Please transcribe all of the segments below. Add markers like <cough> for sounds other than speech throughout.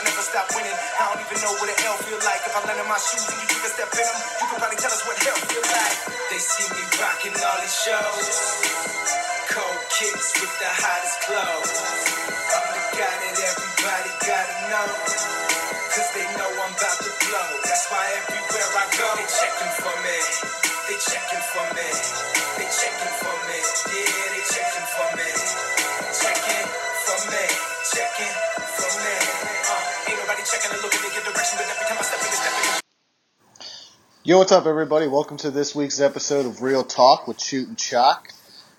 I never stop winning. I don't even know what an L feel like. If I land in my shoes and you took a step in them, you could probably tell us what hell feel like. They see me rocking all these shows. Cold kicks with the hottest clothes. I'm the guy that everybody gotta know. Cause they know I'm about to blow. That's why everywhere I go, they checking for me. They checking for me. They checking for me. Yeah, they checking for me. Checking for me. Checking Yo, what's up, everybody? Welcome to this week's episode of Real Talk with Shoot and Chalk.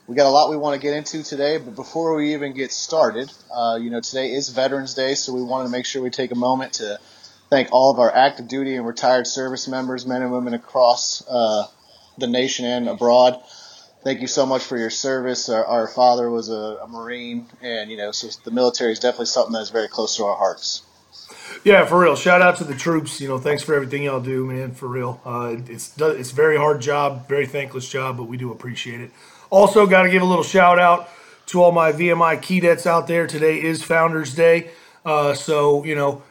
We got a lot we want to get into today, but before we even get started, uh, you know, today is Veterans Day, so we wanted to make sure we take a moment to thank all of our active duty and retired service members, men and women across uh, the nation and abroad. Thank you so much for your service. Our, our father was a, a Marine, and you know, so the military is definitely something that's very close to our hearts. Yeah, for real. Shout out to the troops. You know, thanks for everything y'all do, man. For real, uh, it's it's very hard job, very thankless job, but we do appreciate it. Also, got to give a little shout out to all my VMI Keydets out there. Today is Founders Day, uh, so you know,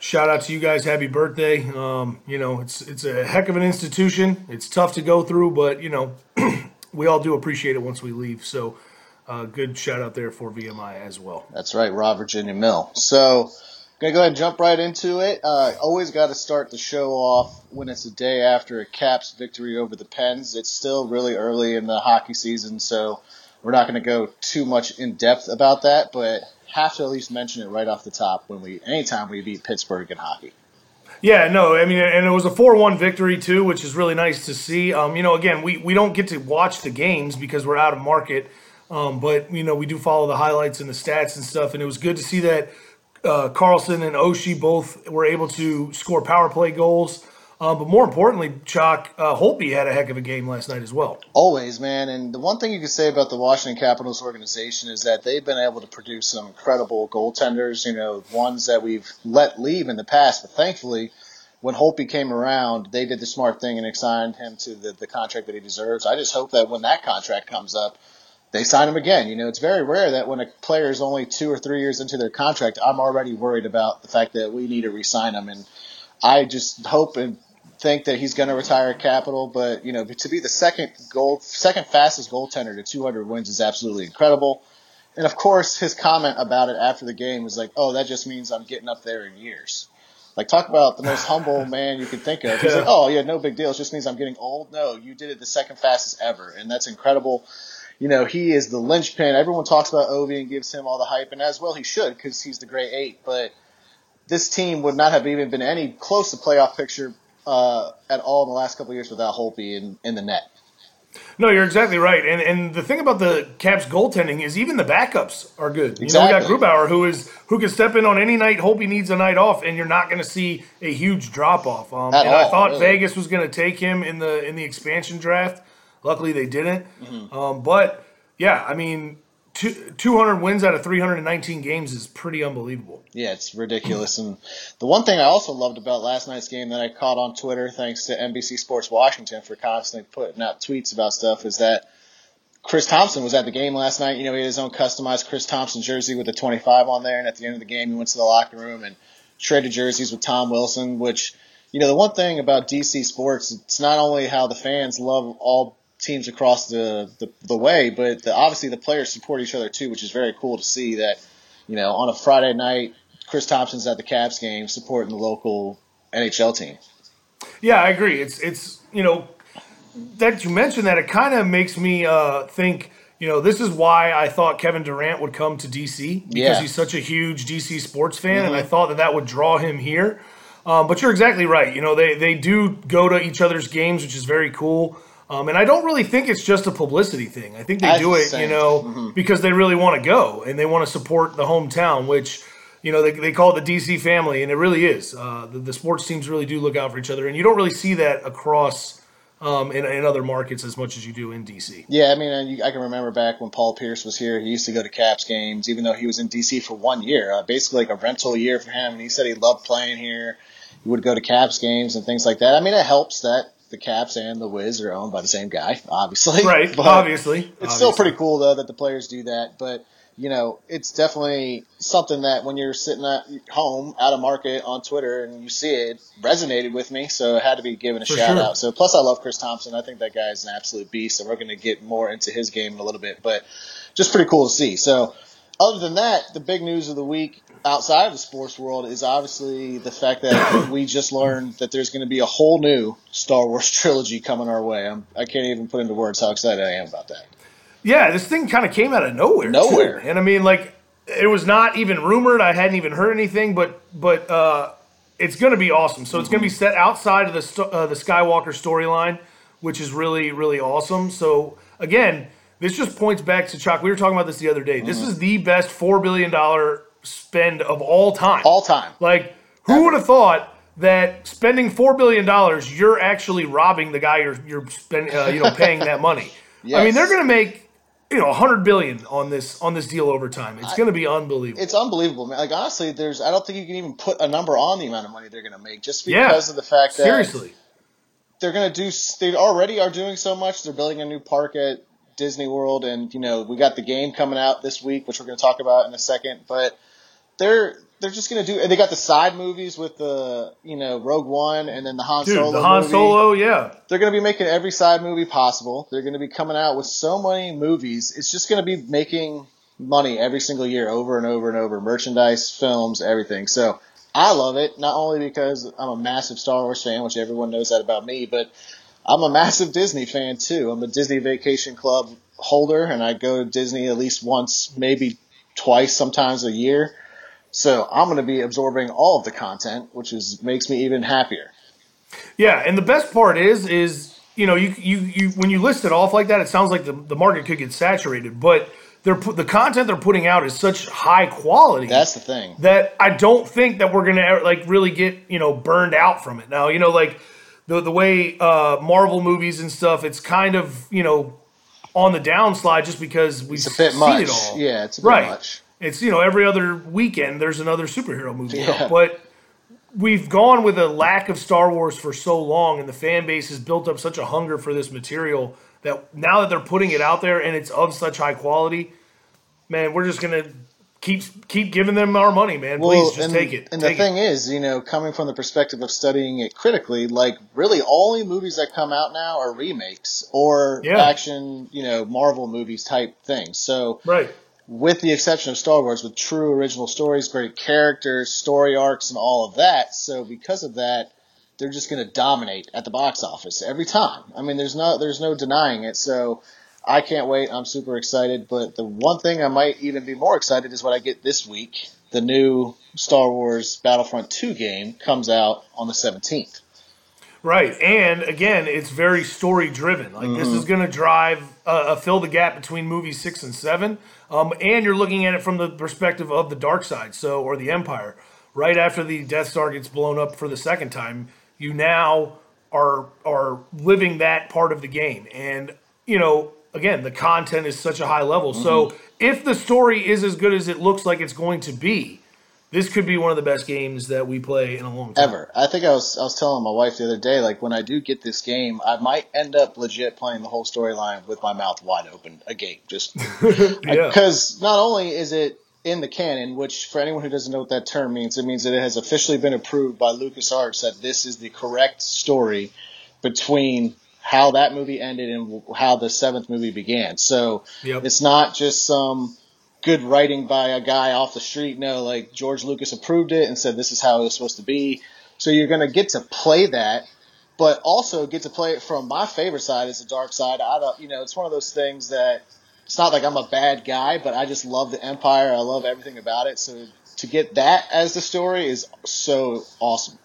shout out to you guys. Happy birthday. Um, you know, it's it's a heck of an institution. It's tough to go through, but you know, <clears throat> we all do appreciate it once we leave. So, uh, good shout out there for VMI as well. That's right, Rah Virginia Mil. So, gonna go ahead and jump right into it. Uh, always got to start the show off when it's a day after a Caps victory over the Pens. It's still really early in the hockey season, so we're not gonna go too much in depth about that, but have to at least mention it right off the top when we anytime we beat Pittsburgh in hockey. Yeah, no, I mean, and it was a four-one victory too, which is really nice to see. Um, you know, again, we we don't get to watch the games because we're out of market, um, but you know, we do follow the highlights and the stats and stuff, and it was good to see that uh, Carlson and Oshie both were able to score power play goals. Um, but more importantly, Chalk uh, Holtby had a heck of a game last night as well. Always, man. And the one thing you can say about the Washington Capitals organization is that they've been able to produce some incredible goaltenders, you know, ones that we've let leave in the past. But thankfully, when Holtby came around, they did the smart thing and assigned him to the, the contract that he deserves. I just hope that when that contract comes up, they sign him again. You know, it's very rare that when a player is only two or three years into their contract, I'm already worried about the fact that we need to re-sign him. And I just hope and think that he's going to retire at Capital, but you know, to be the second goal, second fastest goaltender to 200 wins is absolutely incredible. And of course, his comment about it after the game was like, "Oh, that just means I'm getting up there in years." Like, talk about the most <laughs> humble man you could think of. He's like, "Oh yeah, no big deal. It just means I'm getting old." No, you did it the second fastest ever, and that's incredible. You know, he is the linchpin. Everyone talks about Ovi and gives him all the hype, and as well he should because he's the great eight. But this team would not have even been any close to playoff picture uh, at all in the last couple of years without Holtby in, in the net. No, you're exactly right. And and the thing about the Caps goaltending is even the backups are good. You Exactly. know, we got Grubauer who is who can step in on any night. Hope he needs a night off, and you're not going to see a huge drop off. Um, and I thought really. Vegas was going to take him in the in the expansion draft. Luckily, they didn't. Mm-hmm. Um, but yeah, I mean, two, 200 wins out of 319 games is pretty unbelievable. Yeah, it's ridiculous. And the one thing I also loved about last night's game that I caught on Twitter, thanks to NBC Sports Washington for constantly putting out tweets about stuff, is that Chris Thompson was at the game last night. You know, he had his own customized Chris Thompson jersey with a 25 on there. And at the end of the game, he went to the locker room and traded jerseys with Tom Wilson, which, you know, the one thing about DC sports, it's not only how the fans love all teams across the, the, the way, but the, obviously the players support each other too, which is very cool to see that, you know, on a Friday night, Chris Thompson's at the Caps game supporting the local NHL team. Yeah, I agree. It's it's you know that you mentioned that it kind of makes me uh, think. You know, this is why I thought Kevin Durant would come to DC because Yeah. he's such a huge DC sports fan, and I thought that that would draw him here. Um, but you're exactly right. You know, they they do go to each other's games, which is very cool. Um, and I don't really think it's just a publicity thing. I think they I do it, you know, because they really want to go and they want to support the hometown, which you know they, they call it the DC family, and it really is. Uh, the, the sports teams really do look out for each other, and you don't really see that across um, in, in other markets as much as you do in DC. Yeah, I mean, I can remember back when Paul Pierce was here. He used to go to Caps games, even though he was in DC for one year, uh, basically like a rental year for him. And he said he loved playing here. He would go to Caps games and things like that. I mean, it helps that the Caps and the Wiz are owned by the same guy, <laughs> obviously. Right, But obviously. It's still pretty cool though that the players do that. But you know, it's definitely something that when you're sitting at home out of market on Twitter and you see it, it resonated with me. So it had to be given a For shout sure. out. So plus I love Chris Thompson. I think that guy is an absolute beast and we're going to get more into his game in a little bit, but just pretty cool to see. So other than that, the big news of the week outside of the sports world is obviously the fact that <coughs> we just learned that there's going to be a whole new Star Wars <laughs> trilogy coming our way. I'm, I can't even put into words how excited I am about that. Yeah, this thing kind of came out of nowhere. Nowhere. too. And I mean, like, it was not even rumored. I hadn't even heard anything, but but uh, it's going to be awesome. So it's going to be set outside of the uh, the Skywalker storyline, which is really really awesome. So again, this just points back to Chuck. We were talking about this the other day. This is the best four billion dollar spend of all time. All time. Like, who would have thought that spending four billion dollars, you're actually robbing the guy you're you're spending, uh, you know, paying that money? <laughs> I mean, they're going to make you know a hundred billion on this on this deal over time. It's going to be unbelievable. It's unbelievable, man. Like honestly, there's I don't think you can even put a number on the amount of money they're going to make just Yeah. because of the fact that Seriously, they're going to do. They already are doing so much. They're building a new park at Disney World, and you know we got the game coming out this week, which we're going to talk about in a second. But they're they're just going to do. They got the side movies with the you know Rogue One, and then the Han dude, Solo. the Han movie. Solo, yeah, They're going to be making every side movie possible. They're going to be coming out with so many movies. It's just going to be making money every single year, over and over and over. Merchandise, films, everything. So I love it. Not only because I'm a massive Star Wars fan, which everyone knows that about me, but I'm a massive Disney fan too. I'm a Disney Vacation Club holder, and I go to Disney at least once, maybe twice, sometimes a year. So I'm going to be absorbing all of the content, which is makes me even happier. yeah. And the best part is, is you know, you you you when you list it off like that, it sounds like the the market could get saturated, but they're the content they're putting out is such high quality. That's the thing. that I don't think that we're gonna like really get you know burned out from it. Now you know like the the way uh, Marvel movies and stuff, it's kind of you know on the downslide just because we've It's a bit much. it all. Yeah, it's a bit right. much. It's you know every other weekend there's another superhero movie Yeah. out, but we've gone with a lack of Star Wars for so long, and the fan base has built up such a hunger for this material that now that they're putting it out there and it's of such high quality, man, we're just gonna keep keep giving them our money, man. Please just and, take it. And Take the it. thing is, you know, coming from the perspective of studying it critically, like really all the movies that come out now are remakes or Yeah. action, you know, Marvel movies type things. So right. With the exception of Star Wars, with true original stories, great characters, story arcs, and all of that. So because of that, they're just going to dominate at the box office every time. I mean, there's no there's no denying it. So I can't wait. I'm super excited. But the one thing I might even be more excited is what I get this week. The new Star Wars Battlefront 2 game comes out on the 17th. Right, and again, it's very story driven. Like this Mm-hmm. is going to drive uh, uh, fill the gap between movies six and seven, um, and you're looking at it from the perspective of the dark side, so or the Empire. Right after the Death Star gets blown up for the second time, you now are are living that part of the game, and you know again the content is such a high level. So Mm-hmm. if the story is as good as it looks like it's going to be, this could be one of the best games that we play in a long time. Ever. I think I was I was telling my wife the other day, like when I do get this game, I might end up legit playing the whole storyline with my mouth wide open agape. Just <laughs> Yeah. because not only is it in the canon, which for anyone who doesn't know what that term means, it means that it has officially been approved by LucasArts that this is the correct story between how that movie ended and how the seventh movie began. So Yep. it's not just some good writing by a guy off the street. No, like George Lucas approved it and said this is how it was supposed to be. So you're going to get to play that, but also get to play it from my favorite side is the dark side. I don't, you know, it's one of those things that it's not like I'm a bad guy, but I just love the Empire. I love everything about it. So to get that as the story is so awesome.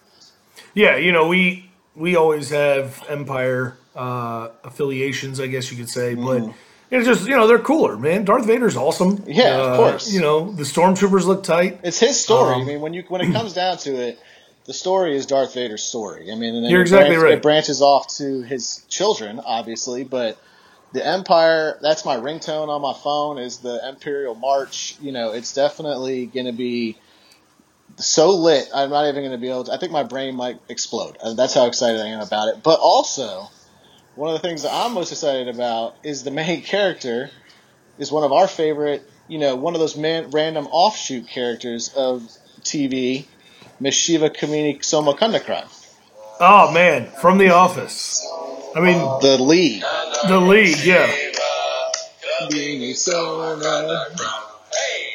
Yeah, you know, we we always have Empire uh, affiliations, I guess you could say, but it's just you know they're cooler, man. Darth Vader's awesome. Yeah, of Uh, course. You know, the stormtroopers look tight. It's his story. Um, I mean, when you when it comes <clears throat> down to it, the story is Darth Vader's story. I mean, and You're it exactly branch- right. It branches off to his children, obviously, but the Empire. That's my ringtone on my phone. Is the Imperial March? You know, it's definitely going to be so lit. I'm not even going to be able. to... I think my brain might explode. That's how excited I am about it. But also, one of the things that I'm most excited about is the main <laughs> character is one of our favorite you know, one of those man, random offshoot characters of TV, Miss Shivakamini Somakandarkram. Oh man, from The Office. I mean, The league. the league, yeah. Hey,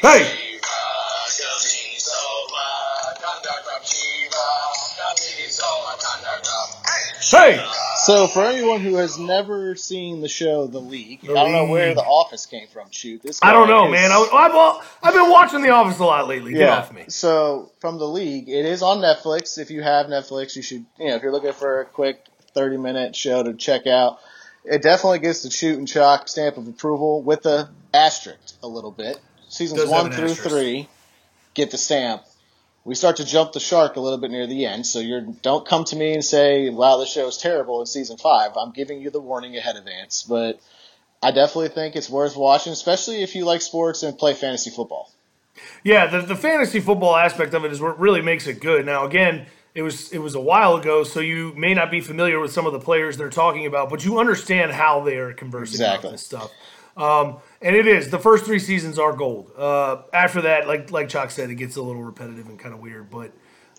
hey. So for anyone who has never seen the show The League, The I don't know where The Office came from. Shoot, this I don't know, is- man. I, I've al- I've been watching The Office a lot lately. Get off me. So from the league, it is on Netflix. If you have Netflix, you should, you know, if you're looking for a quick 30 minute show to check out, it definitely gets the shoot and chalk stamp of approval with the asterisk a little bit. Seasons Does one through asterisk. three get the stamp. We start to jump the shark a little bit near the end, so you're don't come to me and say, "Wow, this show is terrible" in season five. I'm giving you the warning ahead of advance, but I definitely think it's worth watching, especially if you like sports and play fantasy football. Yeah, the, the fantasy football aspect of it is what really makes it good. Now, again, it was it was a while ago, so you may not be familiar with some of the players they're talking about, but you understand how they are conversing Exactly. about this stuff. Um, and it is the first three seasons are gold. Uh, after that, like like Chuck said, it gets a little repetitive and kind of weird, but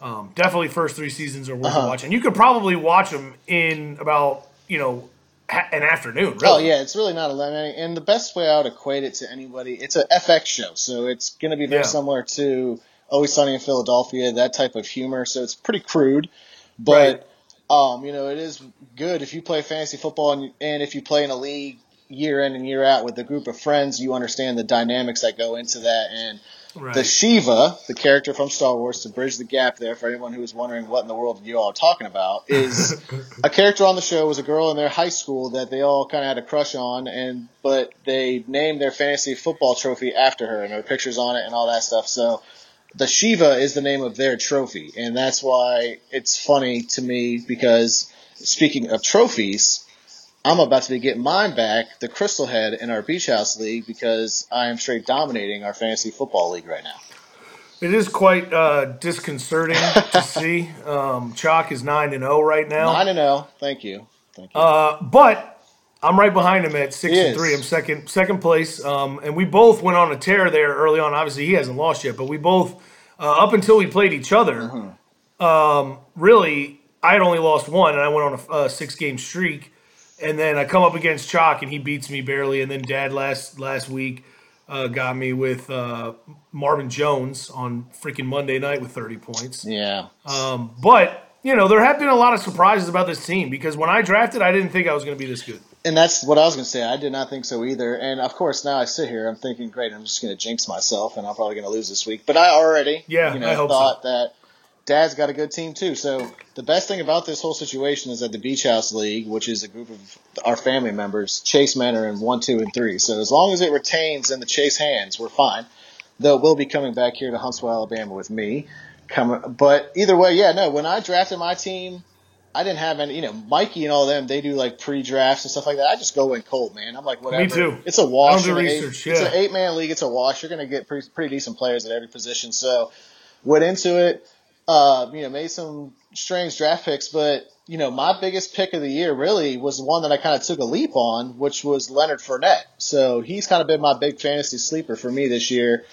um, definitely first three seasons are worth Uh-huh. watching. You could probably watch them in about you know ha- an afternoon. Really. Oh yeah, it's really not a lemon. And the best way I would equate it to anybody, it's a FX show, so it's going to be very Yeah. similar to Always Sunny in Philadelphia, that type of humor. So it's pretty crude, but um, you know, it is good if you play fantasy football and, and if you play in a league year in and year out with a group of friends, you understand the dynamics that go into that and. Right. The Shiva, the character from Star Wars, to bridge the gap there for anyone who is wondering what in the world you all are talking about, is <laughs> a character on the show was a girl in their high school that they all kind of had a crush on, and but they named their fantasy football trophy after her, and were pictures on it and all that stuff. So the Shiva is the name of their trophy, and that's why it's funny to me because speaking of trophies, I'm about to be getting mine back, the Crystal Head in our Beach House League, because I am straight dominating our fantasy football league right now. It is quite uh, disconcerting <laughs> to see. Um, Chalk is nine and zero right now. Nine and zero. Thank you. Thank you. Uh, but I'm right behind him at six He and is. three. I'm second second place. Um, and we both went on a tear there early on. Obviously, he hasn't lost yet, but we both uh, up until we played each other. Mm-hmm. Um, really, I had only lost one, and I went on a, a six game streak. And then I come up against Chalk, and he beats me barely. And then Dad last last week uh, got me with uh, Marvin Jones on freaking Monday night with 30 points. yeah. Um, but you know, there have been a lot of surprises about this team because when I drafted, I didn't think I was going to be this good. And that's what I was going to say. I did not think so either. And of course, now I sit here, I'm thinking, great, I'm just going to jinx myself, and I'm probably going to lose this week. But I already, Yeah, you know, I hope thought that Dad's got a good team too. So the best thing about this whole situation is that the Beach House League, which is a group of our family members, Chase men are in one, two, and three. So as long as it retains in the Chase hands, we're fine. Though we'll be coming back here to Huntsville, Alabama with me. Come, but either way, yeah, no. When I drafted my team, I didn't have any, you know, Mikey and all them, they do like pre-drafts and stuff like that. I just go in cold, man. I'm like, whatever. Me too. It's a wash. I don't do in eight- research, It's yeah. an eight-man league. It's a wash. You're going to get pretty, pretty decent players at every position. So went into it, uh, you know, made some strange draft picks, but you know, my biggest pick of the year really was the one that I kind of took a leap on, which was Leonard Fournette. So he's kind of been my big fantasy sleeper for me this year.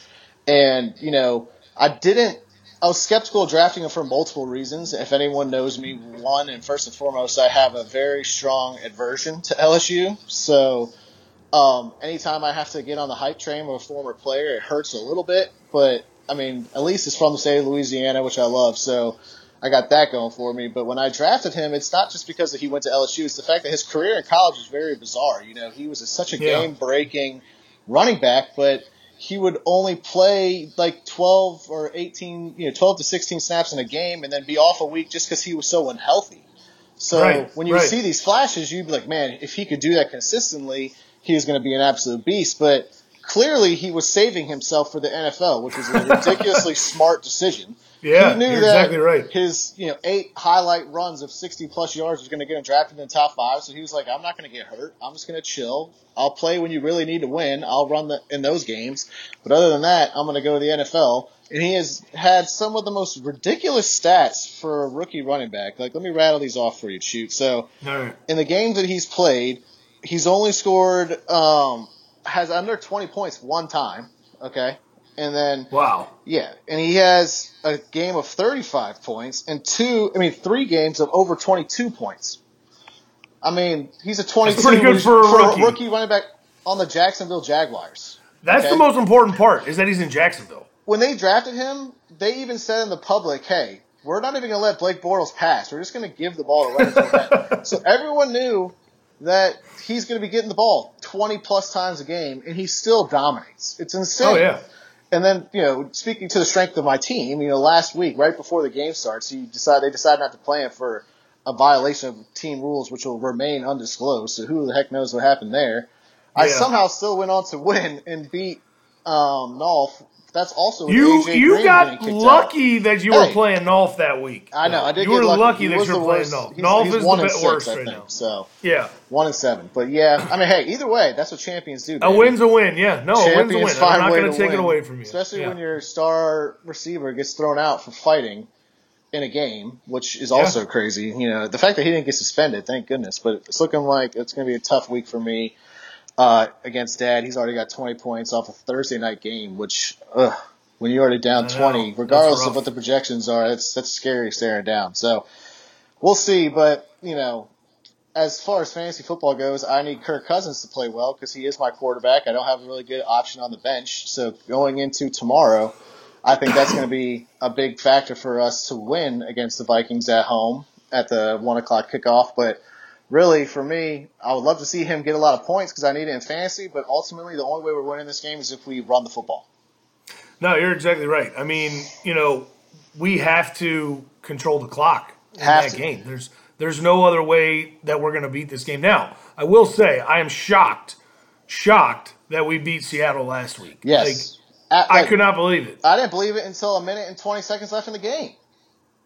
And, you know, I didn't, I was skeptical of drafting him for multiple reasons. If anyone knows me, one, and first and foremost, I have a very strong aversion to LSU. So, um, anytime I have to get on the hype train of a former player, it hurts a little bit. But, I mean, at least it's from the state of Louisiana, which I love. So, I got that going for me. But when I drafted him, it's not just because that he went to LSU. It's the fact that his career in college was very bizarre. You know, he was a, such a Yeah. game breaking running back, but he would only play like 12 or 18, you know, 12 to 16 snaps in a game and then be off a week just because he was so unhealthy. So Right, when you right. see these flashes, you'd be like, man, if he could do that consistently, he is going to be an absolute beast. But clearly, he was saving himself for the NFL, which was a <laughs> ridiculously smart decision. Yeah, he knew that exactly right. his you know eight highlight runs of 60 plus yards was going to get him drafted in the top five. So he was like, I'm not going to get hurt. I'm just going to chill. I'll play when you really need to win. I'll run the, in those games. But other than that, I'm going to go to the NFL. And he has had some of the most ridiculous stats for a rookie running back. Like, let me rattle these off for you, shoot. So right. in the games that he's played, he's only scored, um, has under 20 points one time. Okay, and then Wow. yeah, and he has a game of 35 points and two, I mean, three games of over 22 points. I mean, he's a 22 pretty good for a rookie. running back on the Jacksonville Jaguars. That's Okay. the most important part is that he's in Jacksonville. When they drafted him, they even said in the public, "Hey, we're not even going to let Blake Bortles pass. We're just going to give the ball to Fournette." <laughs> so everyone knew that he's going to be getting the ball 20 plus times a game, and he still dominates. It's insane. Oh yeah. And then, you know, speaking to the strength of my team, you know, last week, right before the game starts, he decided they decided not to play him for a violation of team rules, which will remain undisclosed. So who the heck knows what happened there? I somehow still went on to win and beat um, Nolf. That's also You AJ you Green got kicked out. lucky that you were playing Nolf that week. I know. I did You were lucky. lucky that you were playing. Nolf. He's, Nolf he's is one the six, worst I right think. now. So Yeah. one and seven. But yeah, I mean, hey, either way, that's what champions do. A win's a win. Yeah. No, a win's a Champions win. I'm not going to take it away from you. Especially Yeah. when your star receiver gets thrown out for fighting in a game, which is also crazy. You know, the fact that he didn't get suspended, thank goodness. But it's looking like it's going to be a tough week for me uh, against Dad. He's already got 20 points off a Thursday night game, which, ugh, when you're already down 20, regardless of what the projections are, that's that's scary staring down. So we'll see. But you know, as far as fantasy football goes, I need Kirk Cousins to play well because he is my quarterback. I don't have a really good option on the bench. So going into tomorrow, I think that's going to be a big factor for us to win against the Vikings at home at the one o'clock kickoff. But really, for me, I would love to see him get a lot of points because I need it in fantasy. But ultimately, the only way we're winning this game is if we run the football. No, you're exactly right. I mean, you know, we have to control the clock in Have that to. game. There's there's no other way that we're going to beat this game. Now, I will say I am shocked, shocked that we beat Seattle last week. Yes, Like, At- I could not believe it. I didn't believe it until a minute and twenty seconds left in the game.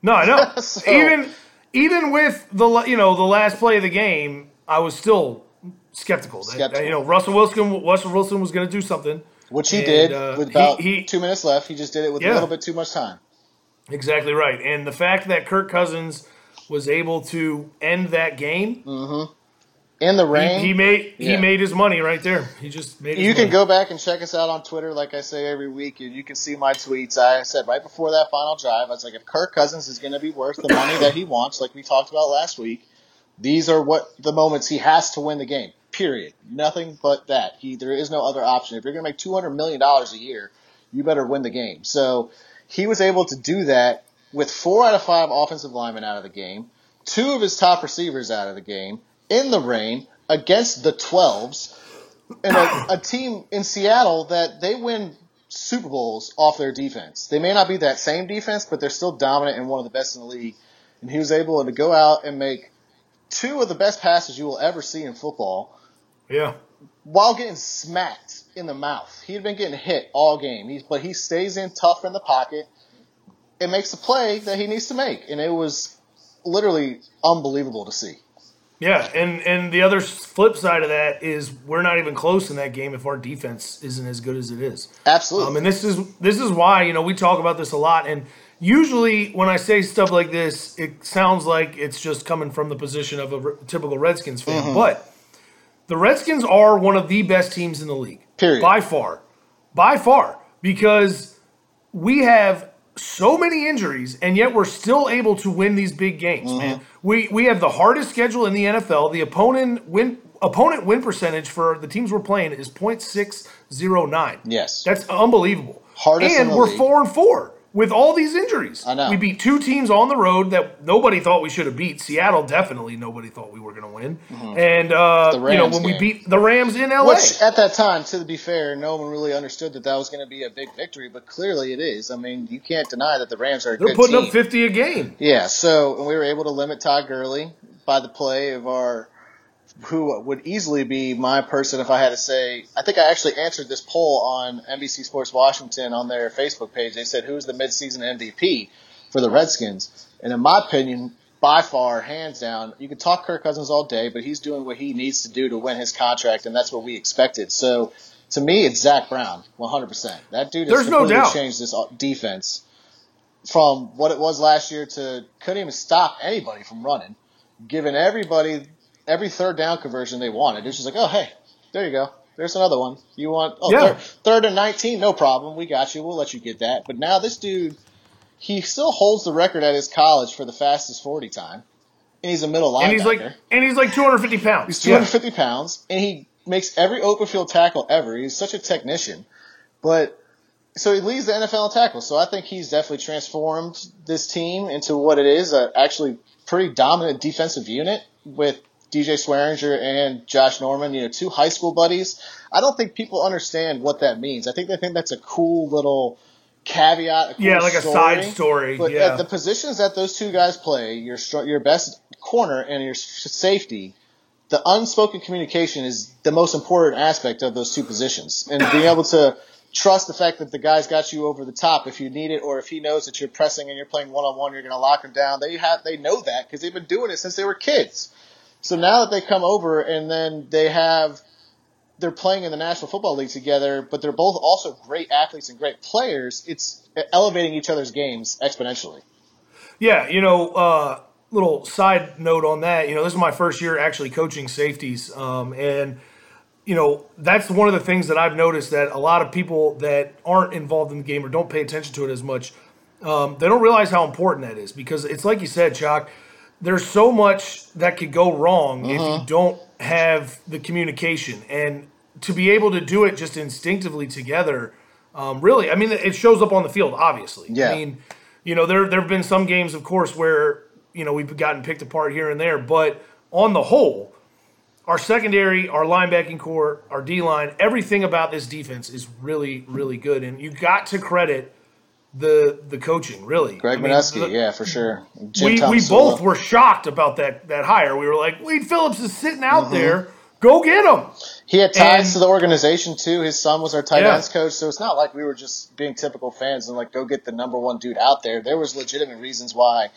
No, I know. <laughs> So- even even with the you know the last play of the game, I was still skeptical. That- Skeptical. That, you know, Russell Wilson Russell Wilson was going to do something. Which he And, did uh, with about he- two minutes left. He just did it with a little bit too much time. Exactly right. And the fact that Kirk Cousins was able to end that game, In the he, rain, he made he made his money right there. He just made. His you can money. go back and check us out on Twitter, like I say every week, and you can see my tweets. I said right before that final drive, I was like, if Kirk Cousins is going to be worth the money that he wants, like we talked about last week, these are what the moments he has to win the game. Period. Nothing but that. He there is no other option. If you're going to make two hundred million dollars a year, you better win the game. So he was able to do that with four out of five offensive linemen out of the game, two of his top receivers out of the game, in the rain, against the 12s, and a, a team in Seattle that they win Super Bowls off their defense. They may not be that same defense, but they're still dominant and one of the best in the league. And he was able to go out and make two of the best passes you will ever see in football Yeah. while getting smacked in the mouth. He had been getting hit all game, He's, but he stays in tough in the pocket and makes the play that he needs to make. And it was literally unbelievable to see. Yeah, and and the other flip side of that is we're not even close in that game if our defense isn't as good as it is. Absolutely. Um, and this is this is why you know we talk about this a lot. And usually when I say stuff like this, it sounds like it's just coming from the position of a r- typical Redskins fan. Mm-hmm. But the Redskins are one of the best teams in the league, Period. by far, by far, because we have so many injuries, and yet we're still able to win these big games, man. Mm-hmm. We we have the hardest schedule in the NFL. The opponent win opponent win percentage for the teams we're playing is .609. Yes. That's unbelievable. Hardest and we're league. four and four with all these injuries. I know. We beat two teams on the road that nobody thought we should have beat. Seattle definitely nobody thought we were going to win. And uh, Mm-hmm. You know when we beat the Rams in LA. Which, at that time, to be fair, no one really understood that that was going to be a big victory, but clearly it is. I mean, you can't deny that the Rams are a They're putting team. up 50 a game. Yeah, so and we were able to limit Todd Gurley by the play of our who would easily be my person if I had to say. I think I actually answered this poll on NBC Sports Washington on their Facebook page. They said who's the midseason MVP for the Redskins, and in my opinion, by far, hands down, you can talk Kirk Cousins all day, but he's doing what he needs to do to win his contract, and that's what we expected. So. To me, it's Zach Brown, 100%. That dude has There's no completely doubt. changed this uh, defense from what it was last year to couldn't even stop anybody from running, giving everybody every third down conversion they wanted. It was just like, oh hey, there you go, there's another one. You want oh, Yeah. third, third and 19? No problem. We got you. We'll let you get that. But now this dude, he still holds the record at his college for the fastest 40 time. And he's a middle linebacker. And he's like, and he's like 250 pounds. He's Yeah. 250 pounds, and he makes every open field tackle ever. He's such a technician. But so he leads the NFL in tackles. So I think he's definitely transformed this team into what it is a actually pretty dominant defensive unit with DJ Swearinger and Josh Norman, you know, two high school buddies. I don't think people understand what that means. I think they think that's a cool little caveat. Cool Yeah, like a side story, But yeah. at the positions that those two guys play, your your best corner and your safety, the unspoken communication is the most important aspect of those two positions, and being able to trust the fact that the guy's got you over the top if you need it, or if he knows that you're pressing and you're playing one on one, you're going to lock him down. They have they know that because they've been doing it since they were kids. So now that they come over and then they have they're playing in the National Football League together, but they're both also great athletes and great players. It's elevating each other's games exponentially. Yeah, you know, uh, little side note on that. You know, this is my first year actually coaching safeties, um, and you know that's one of the things that I've noticed that a lot of people that aren't involved in the game or don't pay attention to it as much, um, they don't realize how important that is because it's like you said, Chuck. There's so much that could go wrong if you don't have the communication, and to be able to do it just instinctively together. Um, really, I mean, it shows up on the field. Obviously, Yeah. I mean, you know, there there have been some games, of course, where you know we've gotten picked apart here and there, but on the whole, our secondary, our linebacking corps, our D line, everything about this defense is really, really good, and you got to credit the the coaching. Really, Greg I mean, Manusky, the- yeah, for sure. Jim we, we both were shocked about that that hire. We were like, Wade Phillips is sitting out mm-hmm. there. Go get him. He had ties And- to the organization too. His son was our tight Yeah. ends coach, so it's not like we were just being typical fans and like go get the number one dude out there. There was legitimate reasons why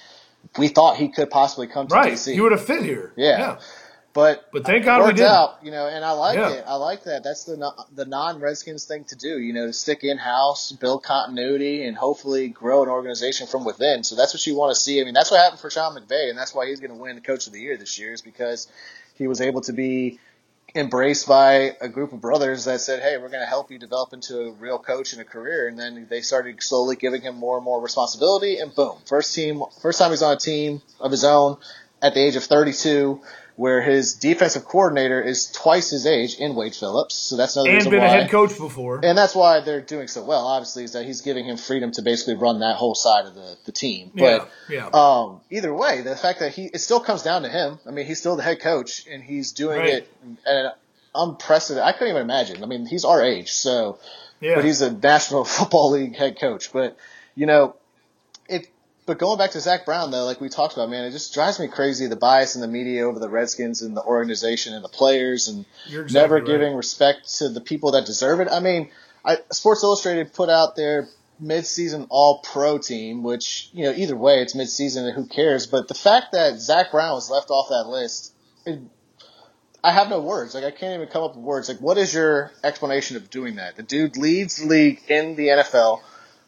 we thought he could possibly come to Right, DC. he would have fit here. Yeah. But But thank it God we didn't. out, you know, and I like Yeah. it. I like that. That's the the non Redskins thing to do, you know, to stick in house, build continuity, and hopefully grow an organization from within. So that's what you want to see. I mean, that's what happened for Sean McVay, and that's why he's going to win the Coach of the Year this year, is because he was able to be embraced by a group of brothers that said, "Hey, we're going to help you develop into a real coach and a career." And then they started slowly giving him more and more responsibility, and boom, first team, first time he's on a team of his own at the age of 32, where his defensive coordinator is twice his age in Wade Phillips. So that's another And reason been why. a head coach before. And that's why they're doing so well. Obviously, is that he's giving him freedom to basically run that whole side of the, the team. But yeah, yeah. um, either way, the fact that he it still comes down to him. I mean, he's still the head coach, and he's doing Right. it at an unprecedented. I couldn't even imagine. I mean, he's our age, so yeah. but he's a National <laughs> Football League head coach. But you know, it. But going back to Zach Brown though, like we talked about, man, it just drives me crazy the bias in the media over the Redskins and the organization and the players, and exactly never right. giving respect to the people that deserve it. I mean, I, Sports Illustrated put out their mid-season All-Pro team, which you know either way it's mid-season and who cares. But the fact that Zach Brown was left off that list, it, I have no words. Like I can't even come up with words. Like what is your explanation of doing that? The dude leads the league in the NFL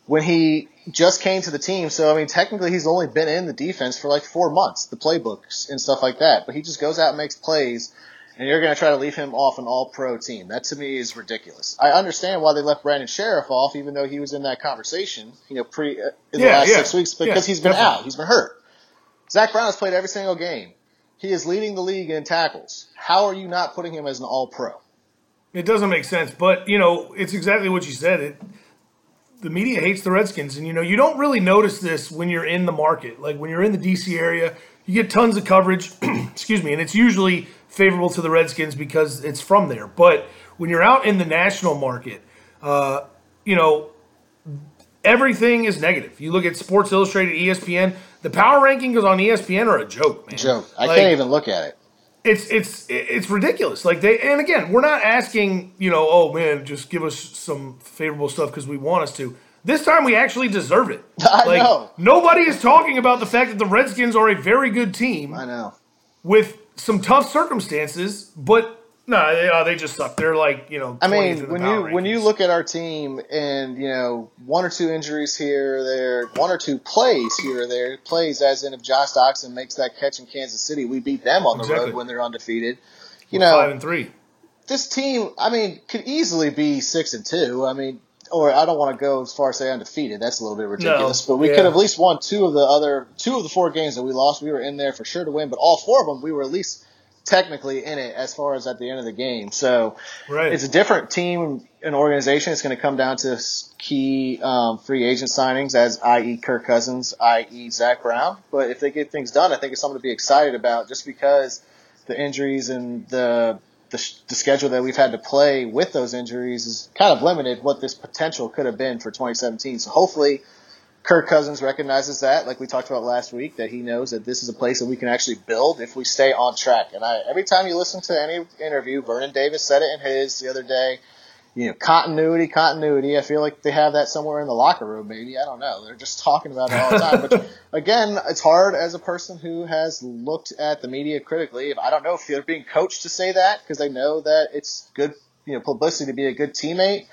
when he just came to the team. So I mean, technically he's only been in the defense for like four months, the playbooks and stuff like that. But he just goes out and makes plays and you're going to try to leave him off an all pro team. That to me is ridiculous. I understand why they left Brandon Scherff off, even though he was in that conversation, you know, pre uh, in the last yeah. six weeks because Yeah, he's been definitely. out, he's been hurt. Zach Brown has played every single game. He is leading the league in tackles. How are you not putting him as an all pro? It doesn't make sense, but you know, it's exactly what you said. It, the media hates the Redskins, and you know, you don't really notice this when you're in the market. Like when you're in the DC area, you get tons of coverage. <clears throat> excuse me, and it's usually favorable to the Redskins because it's from there. But when you're out in the national market, uh, you know, everything is negative. You look at Sports Illustrated, ESPN. The power rankings on ESPN are a joke, man. Joke. I Like, can't even look at it. It's it's it's ridiculous. Like they and again, we're not asking you know, oh man, just give us some favorable stuff because we want us to. This time we actually deserve it. <laughs> I like, know. Nobody is talking about the fact that the Redskins are a very good team I know. with some tough circumstances, but no, they, uh, they just suck. They're like you know. I mean, when power you when you look at our team and you know one or two injuries here or there, one or two plays here or there, plays as in if Josh Doctson makes that catch in Kansas City, we beat them on the Exactly. road when they're undefeated. You five know, and three. this team, I mean, could easily be six and two. I mean, or I don't want to go as far as say undefeated. That's a little bit ridiculous. No, but we yeah. could have at least won two of the other two of the four games that we lost. We were in there for sure to win, but all four of them we were at least technically in it as far as at the end of the game. So Right. it's a different team and organization. It's going to come down to key um, free agent signings, as i.e. Kirk Cousins, i.e. Zach Brown. But if they get things done, I think it's something to be excited about. Just because the injuries and the the, the schedule that we've had to play with those injuries is kind of limited what this potential could have been for 2017. So hopefully. Kirk Cousins recognizes that, like we talked about last week, that he knows that this is a place that we can actually build if we stay on track. And I, every time you listen to any interview, Vernon Davis said it in his the other day. You know, continuity, continuity. I feel like they have that somewhere in the locker room. Maybe I don't know. They're just talking about it all the time. But <laughs> again, it's hard as a person who has looked at the media critically. I don't know if they're being coached to say that because they know that it's good, you know, publicity to be a good teammate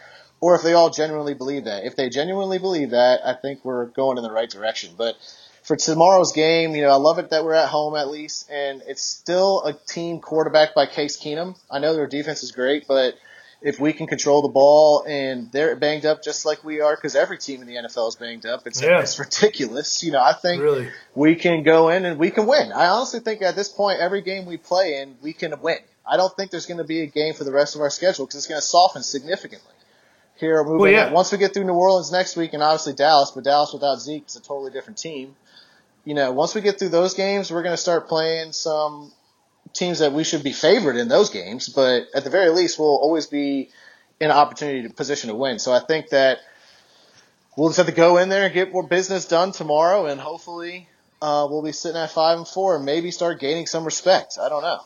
or if they all genuinely believe that. If they genuinely believe that, I think we're going in the right direction. But for tomorrow's game, you know, I love it that we're at home at least, and it's still a team quarterbacked by Case Keenum. I know their defense is great, but if we can control the ball and they're banged up just like we are, because every team in the NFL is banged up, it's, Yeah. it's ridiculous. You know, I think Really. we can go in and we can win. I honestly think at this point, every game we play in, we can win. I don't think there's going to be a game for the rest of our schedule because it's going to soften significantly. Here, moving Well, yeah. once we get through New Orleans next week, and obviously Dallas, but Dallas without Zeke is a totally different team. You know, once we get through those games, we're going to start playing some teams that we should be favored in those games. But at the very least, we'll always be in an opportunity to position to win. So I think that we'll just have to go in there and get more business done tomorrow, and hopefully uh, we'll be sitting at five and four, and maybe start gaining some respect. I don't know.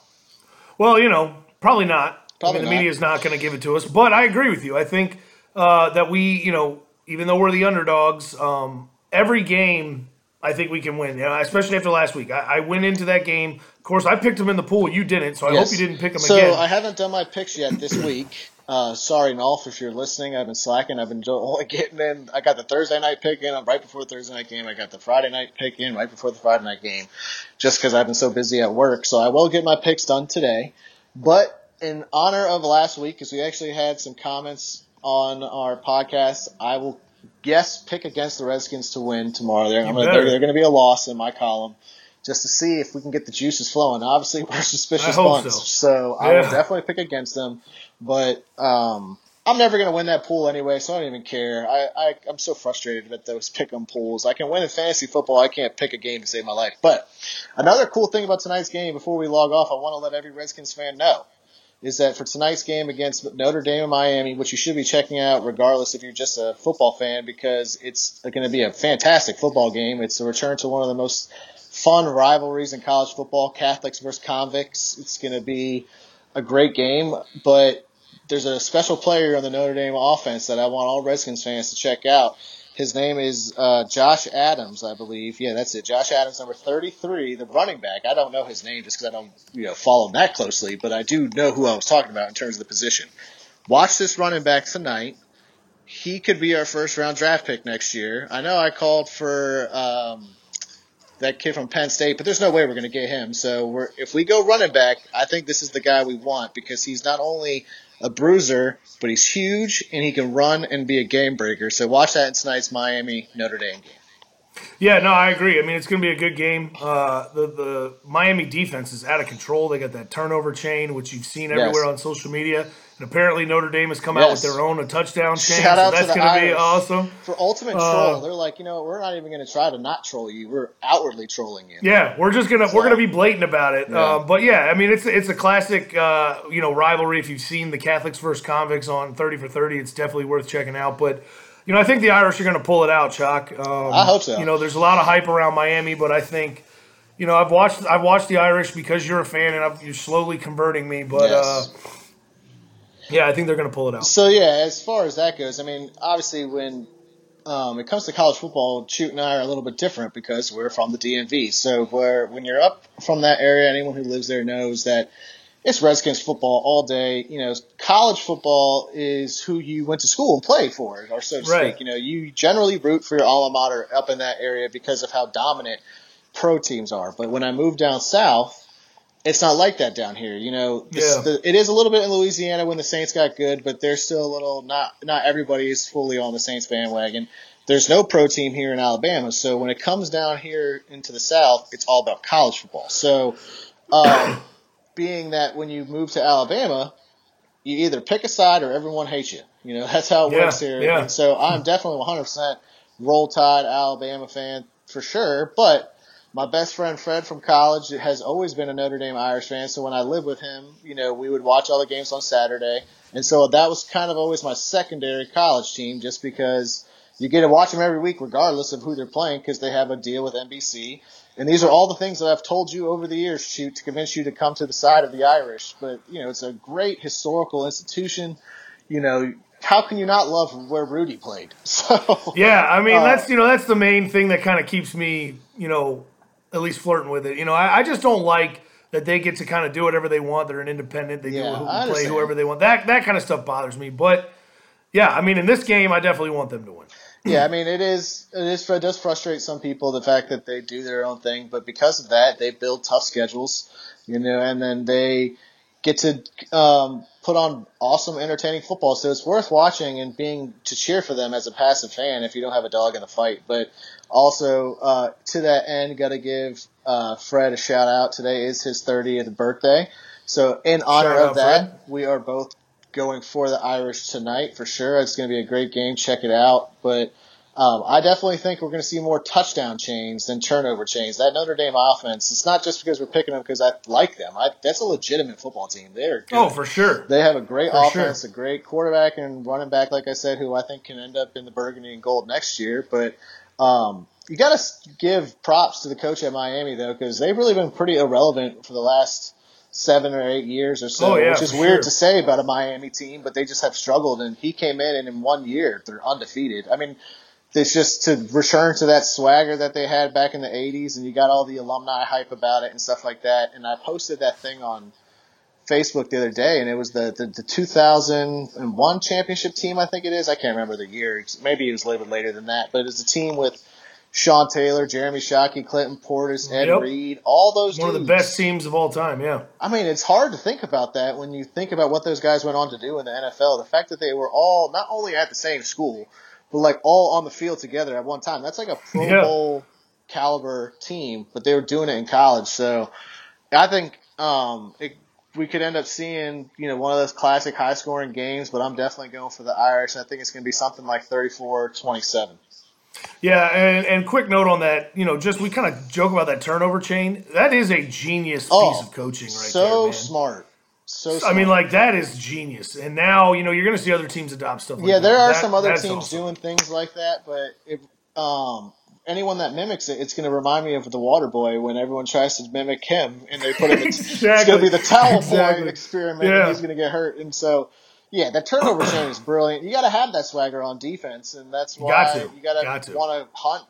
Well, you know, probably not. Probably I mean, the media is not going to give it to us. But I agree with you. I think uh, that we, you know, even though we're the underdogs, um, every game I think we can win. You know, especially after last week. I, I went into that game. Of course, I picked them in the pool. You didn't, so I Yes. hope you didn't pick them so again. I haven't done my picks yet this week. Uh, sorry, Nolf, if you're listening. I've been slacking. I've been <laughs> getting in. I got the Thursday night pick in right before the Thursday night game. I got the Friday night pick in right before the Friday night game, just because I've been so busy at work. So I will get my picks done today. But in honor of last week, because we actually had some comments on our podcast, I will yes pick against the Redskins to win tomorrow. They're, I'm gonna, they're, they're going to be a loss in my column. Just to see if we can get the juices flowing. Obviously, we're suspicious bunch, so. so I will definitely pick against them. But um, I'm never going to win that pool anyway, so I don't even care. I, I I'm so frustrated with those <laughs> pick 'em pools. I can win in fantasy football. I can't pick a game to save my life. But another cool thing about tonight's game, before we log off, I want to let every Redskins fan know is that for tonight's game against Notre Dame and Miami, which you should be checking out regardless if you're just a football fan, because it's going to be a fantastic football game. It's a return to one of the most fun rivalries in college football, Catholics versus convicts. It's going to be a great game, but there's a special player on the Notre Dame offense that I want all Redskins fans to check out. His name is uh, Josh Adams, I believe. Yeah, that's it. Josh Adams, number 33, the running back. I don't know his name just because I don't you know follow him that closely, but I do know who I was talking about in terms of the position. Watch this running back tonight. He could be our first round draft pick next year. I know I called for um, that kid from Penn State, but there's no way we're going to get him. So if we go running back, I think this is the guy we want because he's not only a bruiser, but he's huge and he can run and be a game breaker. So watch that in tonight's Miami Notre Dame game. Yeah, no, I agree. I mean, it's going to be a good game. Uh, the the Miami defense is out of control. They got that turnover chain, which you've seen everywhere Yes. on social media. And apparently, Notre Dame has come out with their own a touchdown chain. Shout so out to that's the going to be awesome. For ultimate Uh, troll, they're like, you know, we're not even going to try to not troll you. We're outwardly trolling you. Yeah, we're just gonna we're gonna be blatant about it. Yeah. Uh, but yeah, I mean it's it's a classic uh, you know rivalry. If you've seen the Catholics versus convicts on Thirty for Thirty, it's definitely worth checking out. But you know I think the Irish are gonna pull it out, Chuck. Um, I hope so. You know there's a lot of hype around Miami, but I think you know I've watched I've watched the Irish because you're a fan and I've, you're slowly converting me. But Yes. Yeah, I think they're gonna pull it out. So yeah, as far as that goes, I mean, obviously when um, it comes to college football, Shoot and I are a little bit different because we're from the DMV. So where when you're up from that area, anyone who lives there knows that it's Redskins football all day. You know, college football is who you went to school and played for, or so to Right. speak. You know, you generally root for your alma mater up in that area because of how dominant pro teams are. But when I moved down south, it's not like that down here. You know, this, Yeah. the, it is a little bit in Louisiana when the Saints got good, but they're still a little not not everybody is fully on the Saints bandwagon. There's no pro team here in Alabama, so when it comes down here into the South, it's all about college football. So, uh, <coughs> being that when you move to Alabama, you either pick a side or everyone hates you. You know, <laughs> that's how it Yeah, works here. yeah. And so I'm definitely 100% roll tide Alabama fan for sure, but my best friend Fred from college has always been a Notre Dame Irish fan. So when I lived with him, you know, we would watch all the games on Saturday. And so that was kind of always my secondary college team just because you get to watch them every week regardless of who they're playing because they have a deal with NBC. And these are all the things that I've told you over the years, shoot, to convince you to come to the side of the Irish. But, you know, it's a great historical institution. You know, how can you not love where Rudy played? <laughs> So, Yeah, I mean Uh, that's you know that's the main thing that kind of keeps me you know at least flirting with it. You know, I, I just don't like that they get to kind of do whatever they want. They're an independent. They Yeah, do who play whoever they want. That that kind of stuff bothers me. But yeah, I mean in this game, I definitely want them to win. Yeah, I mean it is it is it does frustrate some people the fact that they do their own thing, but because of that they build tough schedules, you know, and then they get to um, put on awesome, entertaining football. So it's worth watching and being to cheer for them as a passive fan if you don't have a dog in the fight. But also uh, to that end, got to give uh, Fred a shout out. Today is his 30th birthday, so in honor Shout out, of that, Fred. we are both going for the Irish tonight for sure. It's going to be a great game. Check it out. But um, I definitely think we're going to see more touchdown chains than turnover chains. That Notre Dame offense, it's not just because we're picking them because I like them. I, that's a legitimate football team. They're good. Oh, for sure. They have a great For offense, a great quarterback and running back, like I said, who I think can end up in the burgundy and gold next year. But um, you got to give props to the coach at Miami though, because they've really been pretty irrelevant for the last seven or eight years or so, Oh, yeah, which is weird sure. to say about a Miami team, but they just have struggled. And he came in and in one year they're undefeated. I mean. It's just to return to that swagger that they had back in the 80s, and you got all the alumni hype about it and stuff like that. And I posted that thing on Facebook the other day, and it was the, the, the 2001 championship team, I think it is. I can't remember the year. Maybe it was a little bit later than that, but it's a team with Sean Taylor, Jeremy Shockey, Clinton Portis, Ed Yep. Reed, all those One of the best teams of all time. Yeah. I mean, it's hard to think about that when you think about what those guys went on to do in the NFL. The fact that they were all not only at the same school, but like all on the field together at one time. That's like a Pro Yeah. Bowl caliber team, but they were doing it in college. So I think um, it, we could end up seeing you know one of those classic high scoring games. But I'm definitely going for the Irish. I think it's going to be something like 34-27. Yeah, and, and quick note on that, you know, just we kind of joke about that turnover chain. That is a genius Oh, piece of coaching right so there, man. smart. So I mean, like that is genius. And now, you know, you're going to see other teams adopt stuff. like Yeah, there that. are That- some other teams awesome. doing things like that, but if um, anyone that mimics it, it's going to remind me of the Water Boy when everyone tries to mimic him and they put him. In, <laughs> It's going to be the towel Exactly. boy experiment. Yeah. And he's going to get hurt, and so yeah, that turnover chain is brilliant. You got to have that swagger on defense, and that's why got to. you got Got to. want to hunt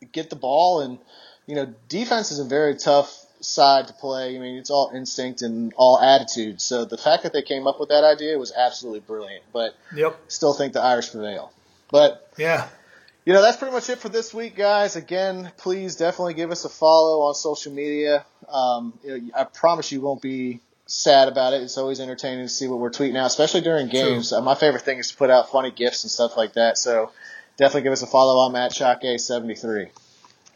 and get the ball. And you know, defense is a very tough side to play. I mean, it's all instinct and all attitude. So the fact that they came up with that idea was absolutely brilliant. But Yep. still think the Irish prevail. But Yeah. you know, that's pretty much it for this week, guys. Again, please definitely give us a follow on social media. Um, I promise you won't be sad about it. It's always entertaining to see what we're tweeting out, especially during games. Uh, my favorite thing is to put out funny gifs and stuff like that. So definitely give us a follow. I'm at Shock73. Well,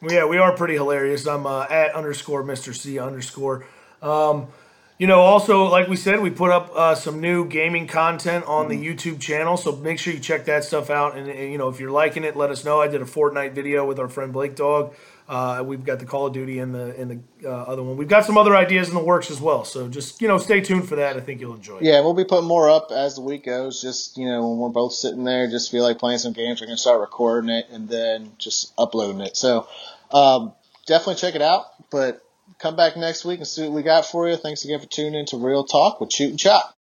yeah, we are pretty hilarious. I'm uh, at underscore Mr. C underscore. Um, you know, also, like we said, we put up uh, some new gaming content on the YouTube channel, so make sure you check that stuff out. And, and, you know, if you're liking it, let us know. I did a Fortnite video with our friend Blake Dog. Uh, we've got the Call of Duty and the and the uh, other one. We've got some other ideas in the works as well. So just you know, stay tuned for that. I think you'll enjoy it. Yeah, we'll be putting more up as the week goes. Just you know, when we're both sitting there, just feel like playing some games, we're gonna start recording it and then just uploading it. So um, definitely check it out. But come back next week and see what we got for you. Thanks again for tuning in to Real Talk with Shoot and Chop.